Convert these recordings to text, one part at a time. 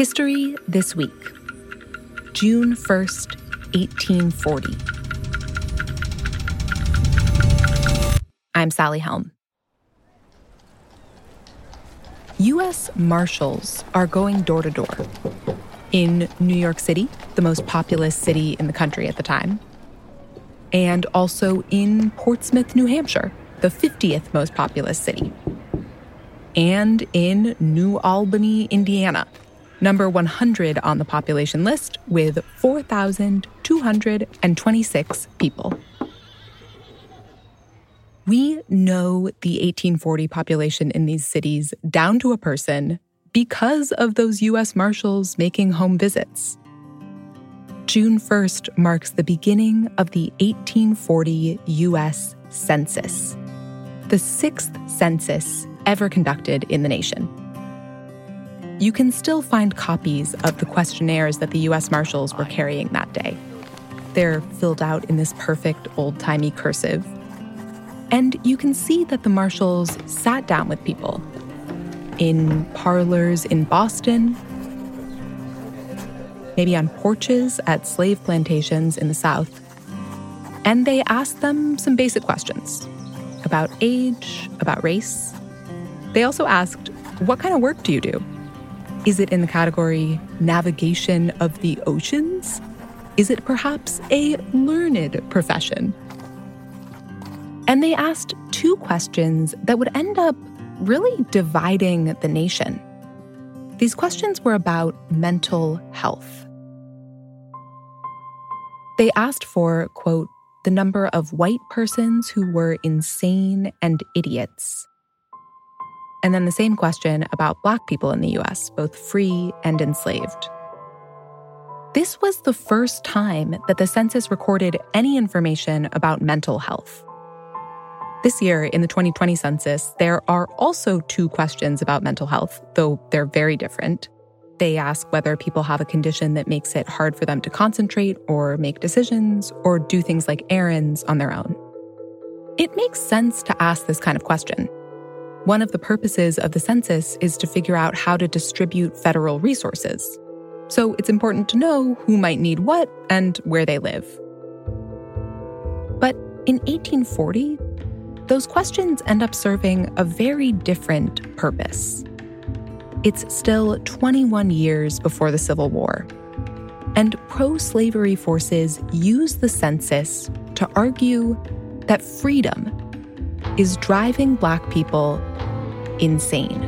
History this week, June 1st, 1840. I'm Sally Helm. U.S. Marshals are going door to door in New York City, the most populous city in the country at the time, and also in Portsmouth, New Hampshire, the 50th most populous city, and in New Albany, Indiana, number 100 on the population list with 4,226 people. We know the 1840 population in these cities down to a person because of those U.S. Marshals making home visits. June 1st marks the beginning of the 1840 U.S. Census, the sixth census ever conducted in the nation. You can still find copies of the questionnaires that the U.S. Marshals were carrying that day. They're filled out in this perfect old timey cursive. And you can see that the Marshals sat down with people in parlors in Boston, maybe on porches at slave plantations in the South. And they asked them some basic questions about age, about race. They also asked, What kind of work do you do? Is it in the category navigation of the oceans? Is it perhaps a learned profession? And they asked two questions that would end up really dividing the nation. These questions were about mental health. They asked for, quote, the number of white persons who were insane and idiots, and then the same question about Black people in the US, both free and enslaved. This was the first time that the census recorded any information about mental health. This year, in the 2020 census, there are also two questions about mental health, though they're very different. They ask whether people have a condition that makes it hard for them to concentrate or make decisions or do things like errands on their own. It makes sense to ask this kind of question. One of the purposes of the census is to figure out how to distribute federal resources. So it's important to know who might need what and where they live. But in 1840, those questions end up serving a very different purpose. It's still 21 years before the Civil War. And pro slavery forces use the census to argue that freedom is driving Black people insane.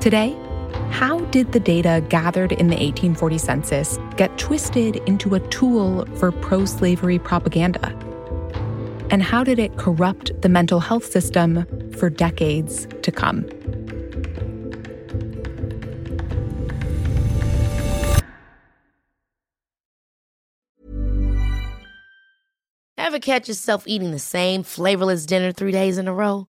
Today, how did the data gathered in the 1840 census get twisted into a tool for pro slavery propaganda? And how did it corrupt the mental health system for decades to come? Ever catch yourself eating the same flavorless dinner three days in a row?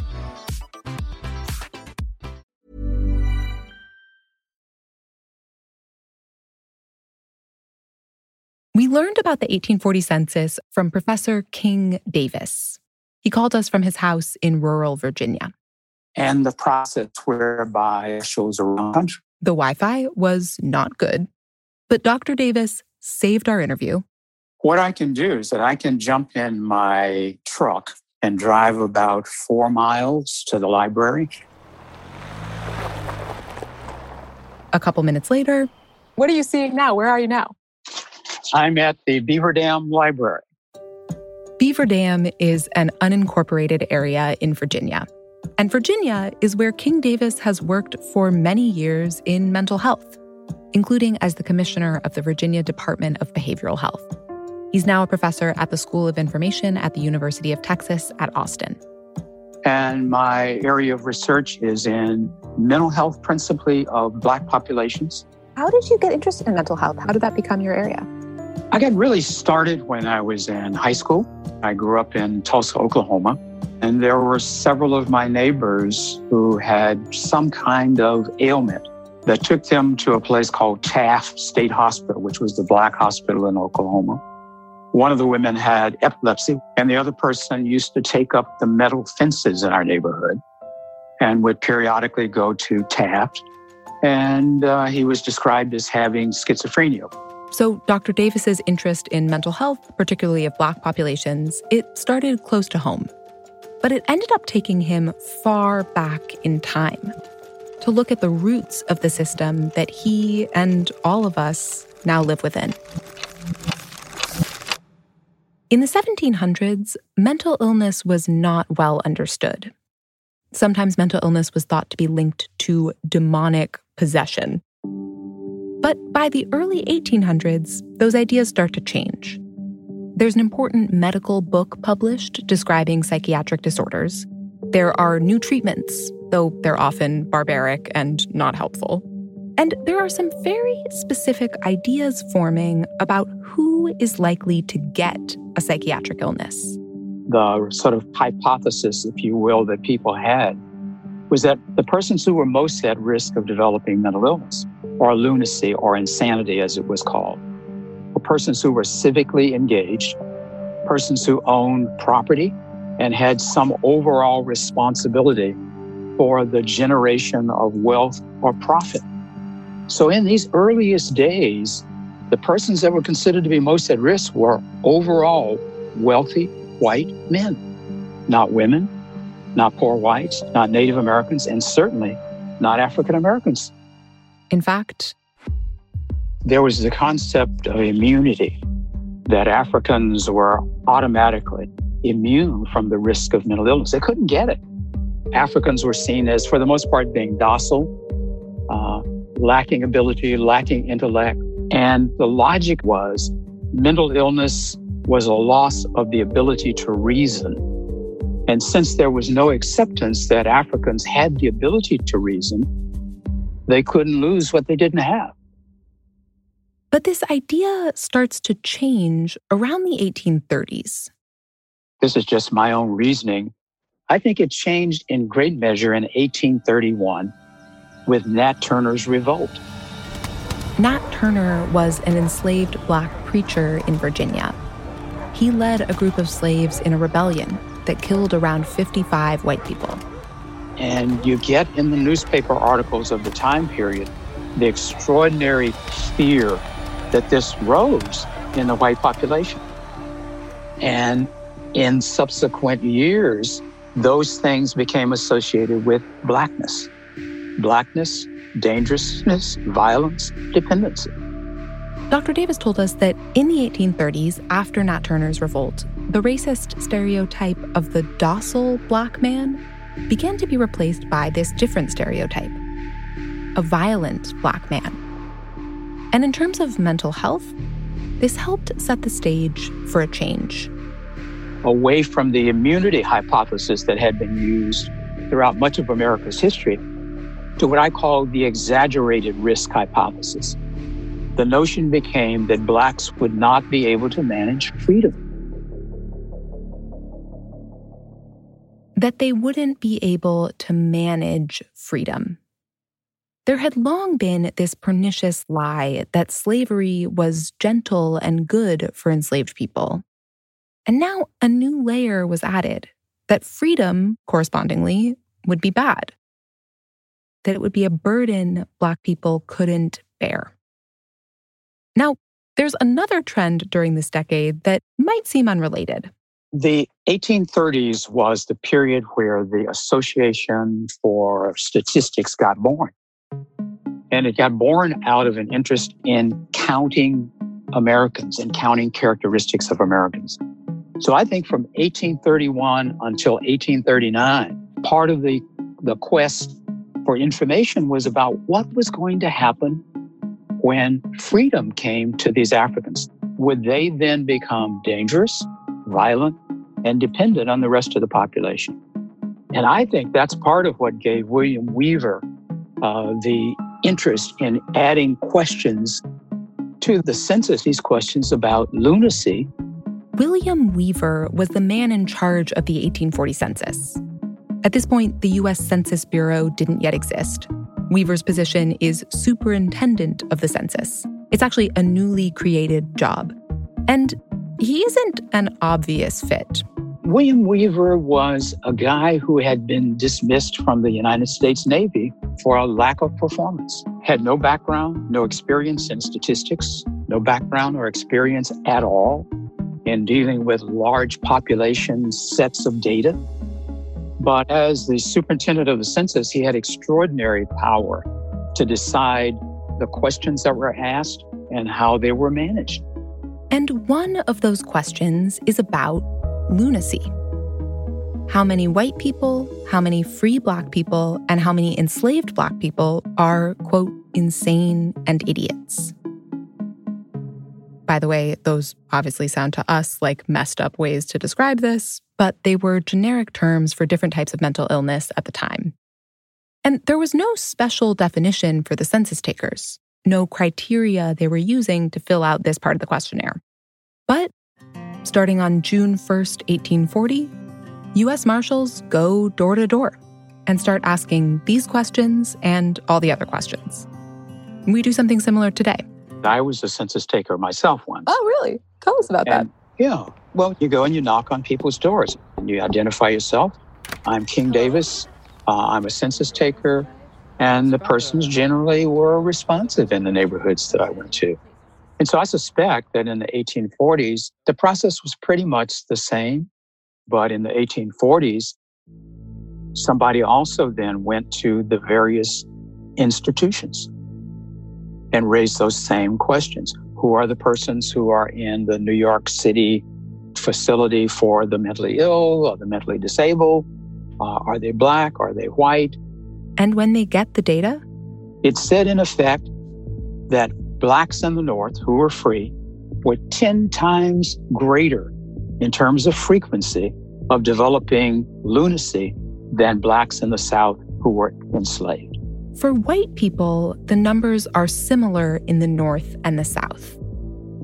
Learned about the 1840 census from Professor King Davis. He called us from his house in rural Virginia. And the process whereby shows around country. The Wi Fi was not good, but Dr. Davis saved our interview. What I can do is that I can jump in my truck and drive about four miles to the library. A couple minutes later, what are you seeing now? Where are you now? I'm at the Beaver Dam Library. Beaver Dam is an unincorporated area in Virginia. And Virginia is where King Davis has worked for many years in mental health, including as the commissioner of the Virginia Department of Behavioral Health. He's now a professor at the School of Information at the University of Texas at Austin. And my area of research is in mental health, principally of Black populations. How did you get interested in mental health? How did that become your area? I got really started when I was in high school. I grew up in Tulsa, Oklahoma, and there were several of my neighbors who had some kind of ailment that took them to a place called Taft State Hospital, which was the black hospital in Oklahoma. One of the women had epilepsy, and the other person used to take up the metal fences in our neighborhood and would periodically go to Taft. And uh, he was described as having schizophrenia. So, Dr. Davis's interest in mental health, particularly of Black populations, it started close to home. But it ended up taking him far back in time to look at the roots of the system that he and all of us now live within. In the 1700s, mental illness was not well understood. Sometimes mental illness was thought to be linked to demonic possession. But by the early 1800s, those ideas start to change. There's an important medical book published describing psychiatric disorders. There are new treatments, though they're often barbaric and not helpful. And there are some very specific ideas forming about who is likely to get a psychiatric illness. The sort of hypothesis, if you will, that people had was that the persons who were most at risk of developing mental illness or lunacy or insanity, as it was called, were persons who were civically engaged, persons who owned property and had some overall responsibility for the generation of wealth or profit. So, in these earliest days, the persons that were considered to be most at risk were overall wealthy white men, not women, not poor whites, not Native Americans, and certainly not African Americans. In fact, there was the concept of immunity that Africans were automatically immune from the risk of mental illness. They couldn't get it. Africans were seen as, for the most part, being docile, uh, lacking ability, lacking intellect. And the logic was mental illness was a loss of the ability to reason. And since there was no acceptance that Africans had the ability to reason, they couldn't lose what they didn't have. But this idea starts to change around the 1830s. This is just my own reasoning. I think it changed in great measure in 1831 with Nat Turner's revolt. Nat Turner was an enslaved black preacher in Virginia. He led a group of slaves in a rebellion that killed around 55 white people. And you get in the newspaper articles of the time period the extraordinary fear that this rose in the white population. And in subsequent years, those things became associated with blackness blackness, dangerousness, violence, dependency. Dr. Davis told us that in the 1830s, after Nat Turner's revolt, the racist stereotype of the docile black man began to be replaced by this different stereotype a violent black man. And in terms of mental health, this helped set the stage for a change. Away from the immunity hypothesis that had been used throughout much of America's history to what I call the exaggerated risk hypothesis. The notion became that blacks would not be able to manage freedom. That they wouldn't be able to manage freedom. There had long been this pernicious lie that slavery was gentle and good for enslaved people. And now a new layer was added that freedom, correspondingly, would be bad that it would be a burden Black people couldn't bear. Now, there's another trend during this decade that might seem unrelated. The 1830s was the period where the Association for Statistics got born. And it got born out of an interest in counting Americans and counting characteristics of Americans. So I think from 1831 until 1839, part of the, the quest for information was about what was going to happen when freedom came to these Africans. Would they then become dangerous, violent, and dependent on the rest of the population? And I think that's part of what gave William Weaver uh, the interest in adding questions to the census these questions about lunacy. William Weaver was the man in charge of the 1840 census. At this point, the U.S. Census Bureau didn't yet exist. Weaver's position is superintendent of the census. It's actually a newly created job. And he isn't an obvious fit. William Weaver was a guy who had been dismissed from the United States Navy for a lack of performance. Had no background, no experience in statistics, no background or experience at all in dealing with large population sets of data. But as the superintendent of the census, he had extraordinary power to decide the questions that were asked and how they were managed. And one of those questions is about lunacy. How many white people, how many free black people, and how many enslaved black people are, quote, insane and idiots? By the way, those obviously sound to us like messed up ways to describe this, but they were generic terms for different types of mental illness at the time. And there was no special definition for the census takers, no criteria they were using to fill out this part of the questionnaire. But starting on June 1st, 1840, US Marshals go door to door and start asking these questions and all the other questions. We do something similar today. I was a census taker myself once. Oh, really? Tell us about And, that. yeah. Well, you go and you knock on people's doors and you identify yourself. I'm King Davis. Uh, I'm a census taker. And the persons generally were responsive in the neighborhoods that I went to. And so I suspect that in the 1840s, the process was pretty much the same. But in the 1840s, somebody also then went to the various institutions and raised those same questions. Who are the persons who are in the New York City facility for the mentally ill or the mentally disabled? Uh, are they black? Are they white? And when they get the data, It said, in effect, that blacks in the North who were free were 10 times greater in terms of frequency of developing lunacy than blacks in the South who were enslaved. for white people, the numbers are similar in the North and the South.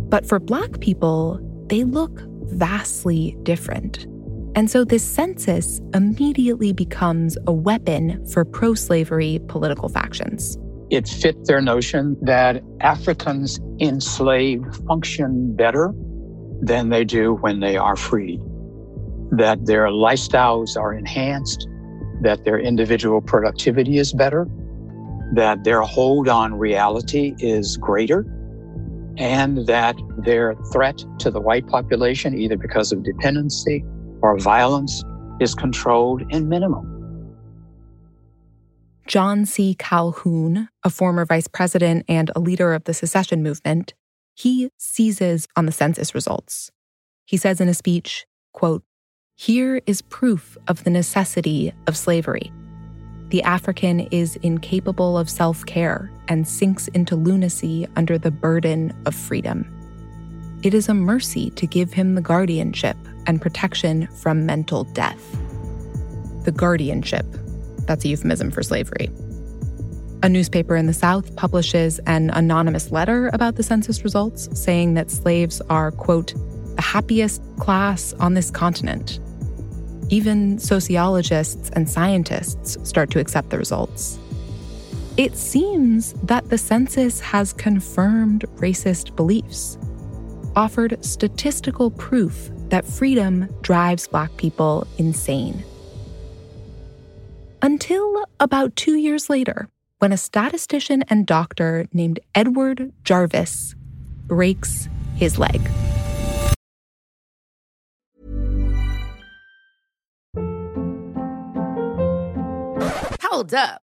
But for black people, they look vastly different. And so this census immediately becomes a weapon for pro slavery political factions. It fit their notion that Africans enslaved function better than they do when they are free, that their lifestyles are enhanced, that their individual productivity is better, that their hold on reality is greater, and that their threat to the white population, either because of dependency or violence, is controlled and minimum. John C. Calhoun, a former vice president and a leader of the secession movement, he seizes on the census results. He says in a speech, quote, Here is proof of the necessity of slavery. The African is incapable of self care and sinks into lunacy under the burden of freedom. It is a mercy to give him the guardianship and protection from mental death. The guardianship, that's a euphemism for slavery. A newspaper in the South publishes an anonymous letter about the census results, saying that slaves are, quote, the happiest class on this continent. Even sociologists and scientists start to accept the results. It seems that the census has confirmed racist beliefs, offered statistical proof that freedom drives Black people insane. Until about two years later, when a statistician and doctor named Edward Jarvis breaks his leg. Hold up.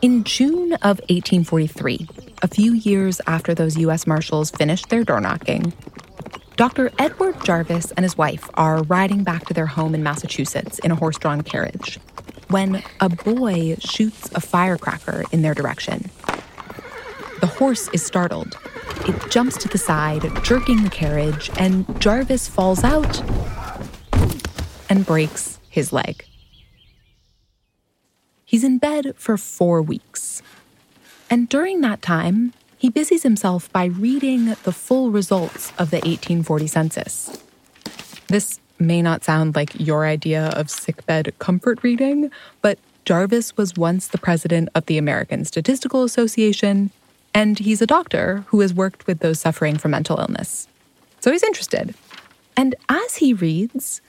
In June of 1843, a few years after those U.S. Marshals finished their door knocking, Dr. Edward Jarvis and his wife are riding back to their home in Massachusetts in a horse drawn carriage when a boy shoots a firecracker in their direction. The horse is startled. It jumps to the side, jerking the carriage, and Jarvis falls out and breaks his leg. He's in bed for four weeks. And during that time, he busies himself by reading the full results of the 1840 census. This may not sound like your idea of sickbed comfort reading, but Jarvis was once the president of the American Statistical Association, and he's a doctor who has worked with those suffering from mental illness. So he's interested. And as he reads,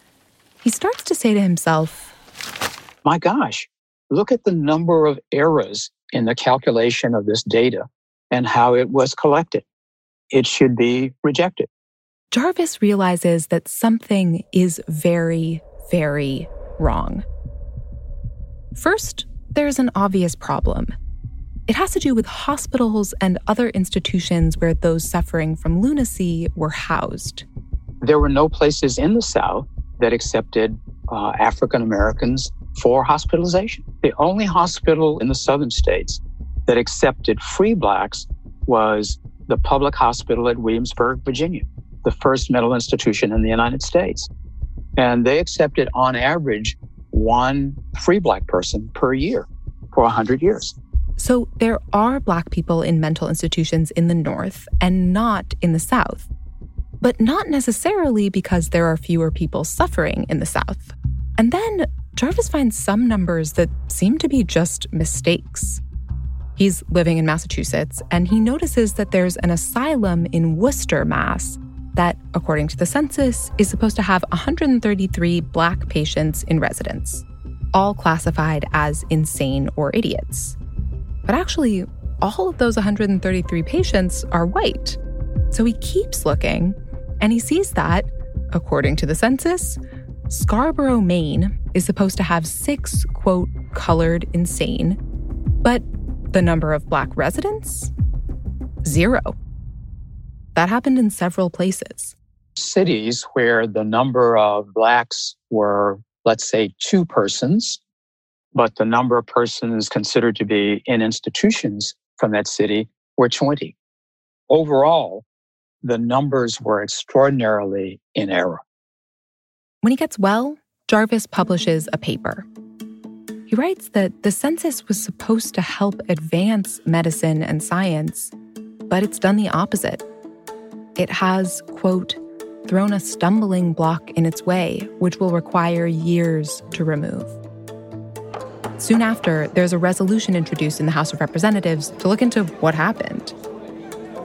he starts to say to himself, My gosh, look at the number of errors in the calculation of this data and how it was collected. It should be rejected. Jarvis realizes that something is very, very wrong. First, there's an obvious problem. It has to do with hospitals and other institutions where those suffering from lunacy were housed. There were no places in the South that accepted uh, African Americans for hospitalization. The only hospital in the southern states that accepted free blacks was the public hospital at Williamsburg, Virginia, the first mental institution in the United States. And they accepted, on average, one free black person per year for 100 years. So there are black people in mental institutions in the North and not in the South. But not necessarily because there are fewer people suffering in the South. And then Jarvis finds some numbers that seem to be just mistakes. He's living in Massachusetts and he notices that there's an asylum in Worcester, Mass, that, according to the census, is supposed to have 133 Black patients in residence, all classified as insane or idiots. But actually, all of those 133 patients are white. So he keeps looking and he sees that, according to the census, Scarborough, Maine is supposed to have six, quote, colored insane, but the number of Black residents? Zero. That happened in several places. Cities where the number of Blacks were, let's say, two persons, but the number of persons considered to be in institutions from that city were 20. Overall, the numbers were extraordinarily in error. When he gets well, Jarvis publishes a paper. He writes that the census was supposed to help advance medicine and science, but it's done the opposite. It has, quote, thrown a stumbling block in its way, which will require years to remove. Soon after, there's a resolution introduced in the House of Representatives to look into what happened.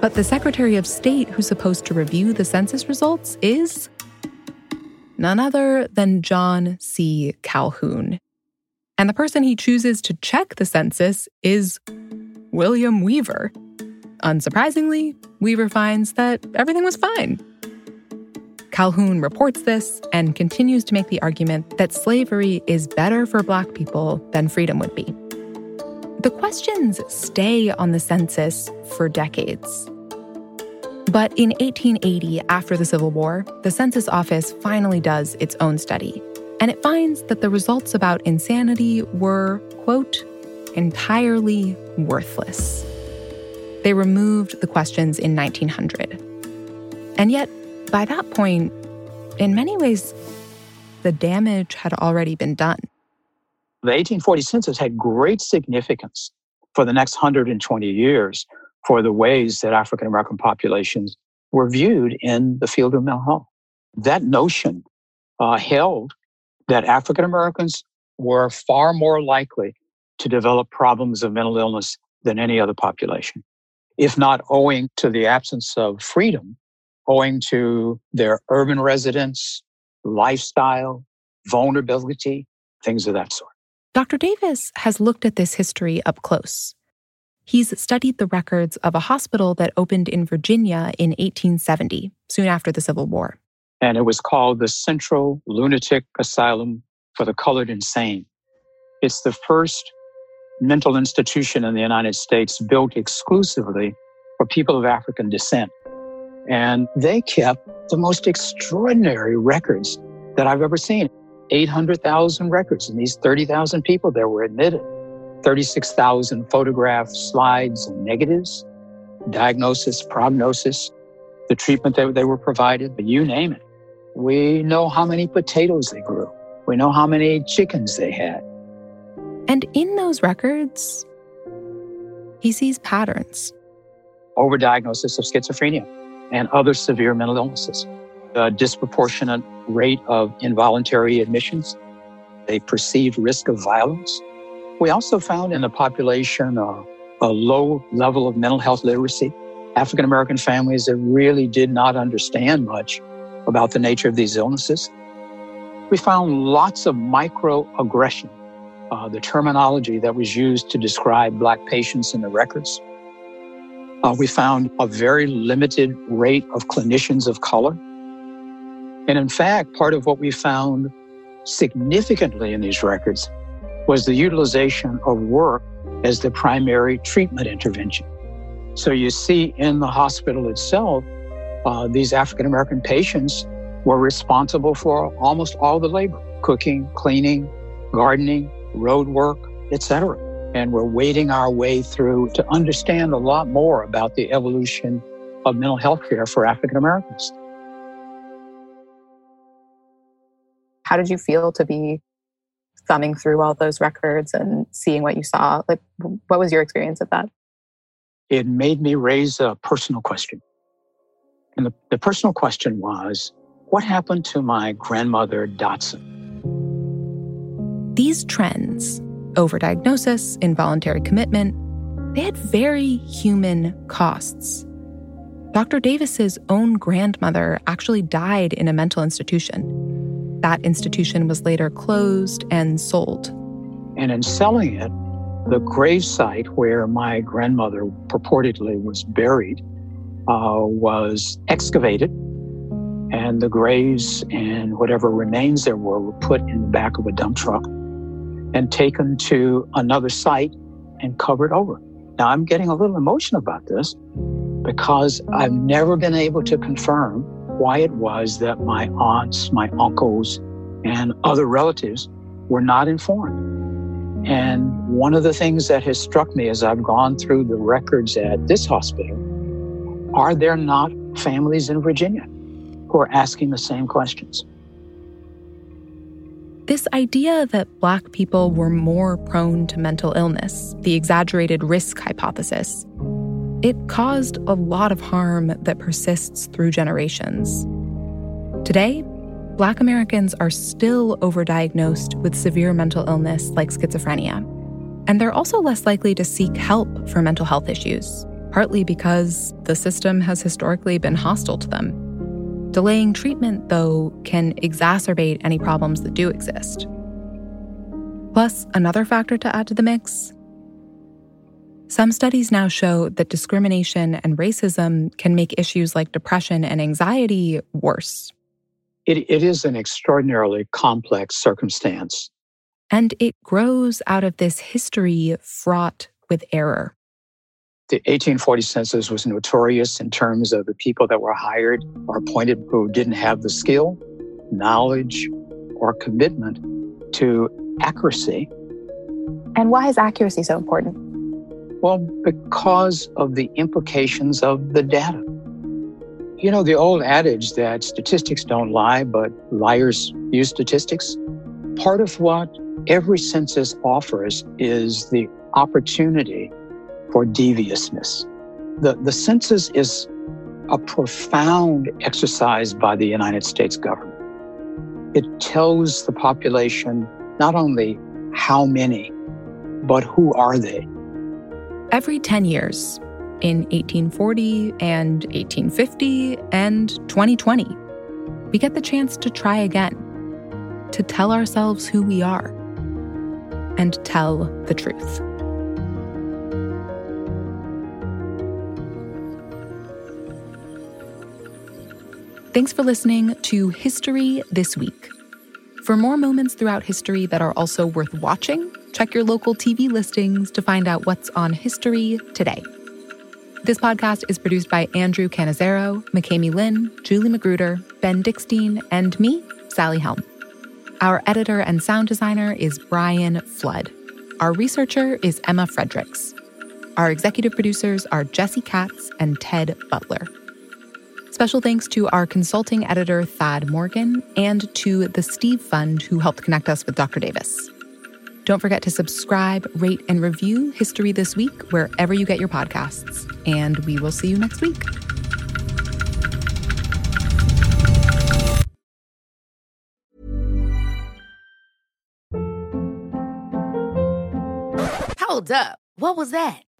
But the Secretary of State who's supposed to review the census results is none other than John C. Calhoun. And the person he chooses to check the census is William Weaver. Unsurprisingly, Weaver finds that everything was fine. Calhoun reports this and continues to make the argument that slavery is better for Black people than freedom would be. The questions stay on the census for decades. But in 1880, after the Civil War, the Census Office finally does its own study, and it finds that the results about insanity were, quote, entirely worthless. They removed the questions in 1900. And yet, by that point, in many ways, the damage had already been done. The 1840 census had great significance for the next 120 years for the ways that African American populations were viewed in the field of mental health. That notion uh, held that African Americans were far more likely to develop problems of mental illness than any other population, if not owing to the absence of freedom, owing to their urban residence, lifestyle, vulnerability, things of that sort. Dr. Davis has looked at this history up close. He's studied the records of a hospital that opened in Virginia in 1870, soon after the Civil War. And it was called the Central Lunatic Asylum for the Colored Insane. It's the first mental institution in the United States built exclusively for people of African descent. And they kept the most extraordinary records that I've ever seen 800,000 records, and these 30,000 people that were admitted, 36,000 photographs, slides, and negatives, diagnosis, prognosis, the treatment that they were provided, but you name it. We know how many potatoes they grew. We know how many chickens they had. And in those records, he sees patterns. Overdiagnosis of schizophrenia and other severe mental illnesses, a disproportionate rate of involuntary admissions, a perceived risk of violence. We also found in the population a low level of mental health literacy. African American families that really did not understand much about the nature of these illnesses. We found lots of microaggression, uh, the terminology that was used to describe Black patients in the records. Uh, we found a very limited rate of clinicians of color. And in fact, part of what we found significantly in these records was the utilization of work as the primary treatment intervention. So you see in the hospital itself, uh, these African American patients were responsible for almost all the labor cooking, cleaning, gardening, road work, etc. And we're wading our way through to understand a lot more about the evolution of mental health care for African Americans. How did you feel to be thumbing through all those records and seeing what you saw? Like, what was your experience of that? It made me raise a personal question. And the, the personal question was what happened to my grandmother, Dotson? These trends, overdiagnosis, involuntary commitment, they had very human costs. Dr. Davis's own grandmother actually died in a mental institution. That institution was later closed and sold. And in selling it, the gravesite where my grandmother purportedly was buried uh, was excavated, and the graves and whatever remains there were were put in the back of a dump truck and taken to another site and covered over. Now, I'm getting a little emotional about this because I've never been able to confirm why it was that my aunts, my uncles, and other relatives were not informed. And one of the things that has struck me as I've gone through the records at this hospital are there not families in Virginia who are asking the same questions? This idea that Black people were more prone to mental illness, the exaggerated risk hypothesis, it caused a lot of harm that persists through generations. Today, Black Americans are still overdiagnosed with severe mental illness like schizophrenia. And they're also less likely to seek help for mental health issues, partly because the system has historically been hostile to them. Delaying treatment, though, can exacerbate any problems that do exist. Plus, another factor to add to the mix some studies now show that discrimination and racism can make issues like depression and anxiety worse. It, it is an extraordinarily complex circumstance. And it grows out of this history fraught with error the 1840 census was notorious in terms of the people that were hired or appointed who didn't have the skill, knowledge, or commitment to accuracy. And why is accuracy so important? Well, because of the implications of the data. You know, the old adage that statistics don't lie, but liars use statistics. Part of what every census offers is the opportunity for deviousness. The, the census is a profound exercise by the United States government. it tells the population not only how many, but who are they? Every 10 years, in 1840 and 1850 and 2020, we get the chance to try again, to tell ourselves who we are, and tell the truth. Thanks for listening to History This Week. For more moments throughout history that are also worth watching, check your local TV listings to find out what's on history today. This podcast is produced by Andrew Canizero, McKamey Lynn, Julie Magruder, Ben Dickstein, and me, Sally Helm. Our editor and sound designer is Brian Flood. Our researcher is Emma Fredericks. Our executive producers are Jesse Katz and Ted Butler. Special thanks to our consulting editor, Thad Morgan, and to the Steve Fund, who helped connect us with Dr. Davis. Don't forget to subscribe, rate, and review History This Week wherever you get your podcasts. And we will see you next week. Hold up. What was that?